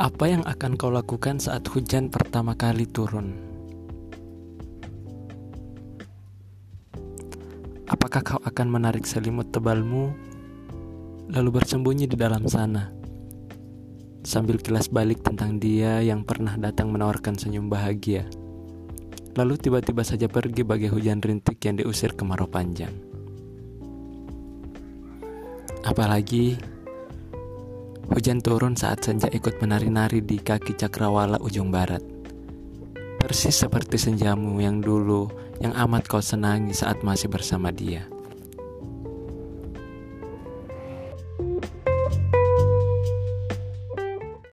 Apa yang akan kau lakukan saat hujan pertama kali turun? Apakah kau akan menarik selimut tebalmu, lalu bersembunyi di dalam sana, sambil kilas balik tentang dia yang pernah datang menawarkan senyum bahagia, lalu tiba-tiba saja pergi bagai hujan rintik yang diusir kemarau panjang? Apalagi Hujan turun saat senja ikut menari-nari di kaki cakrawala ujung barat. Persis seperti senjamu yang dulu yang amat kau senangi saat masih bersama dia.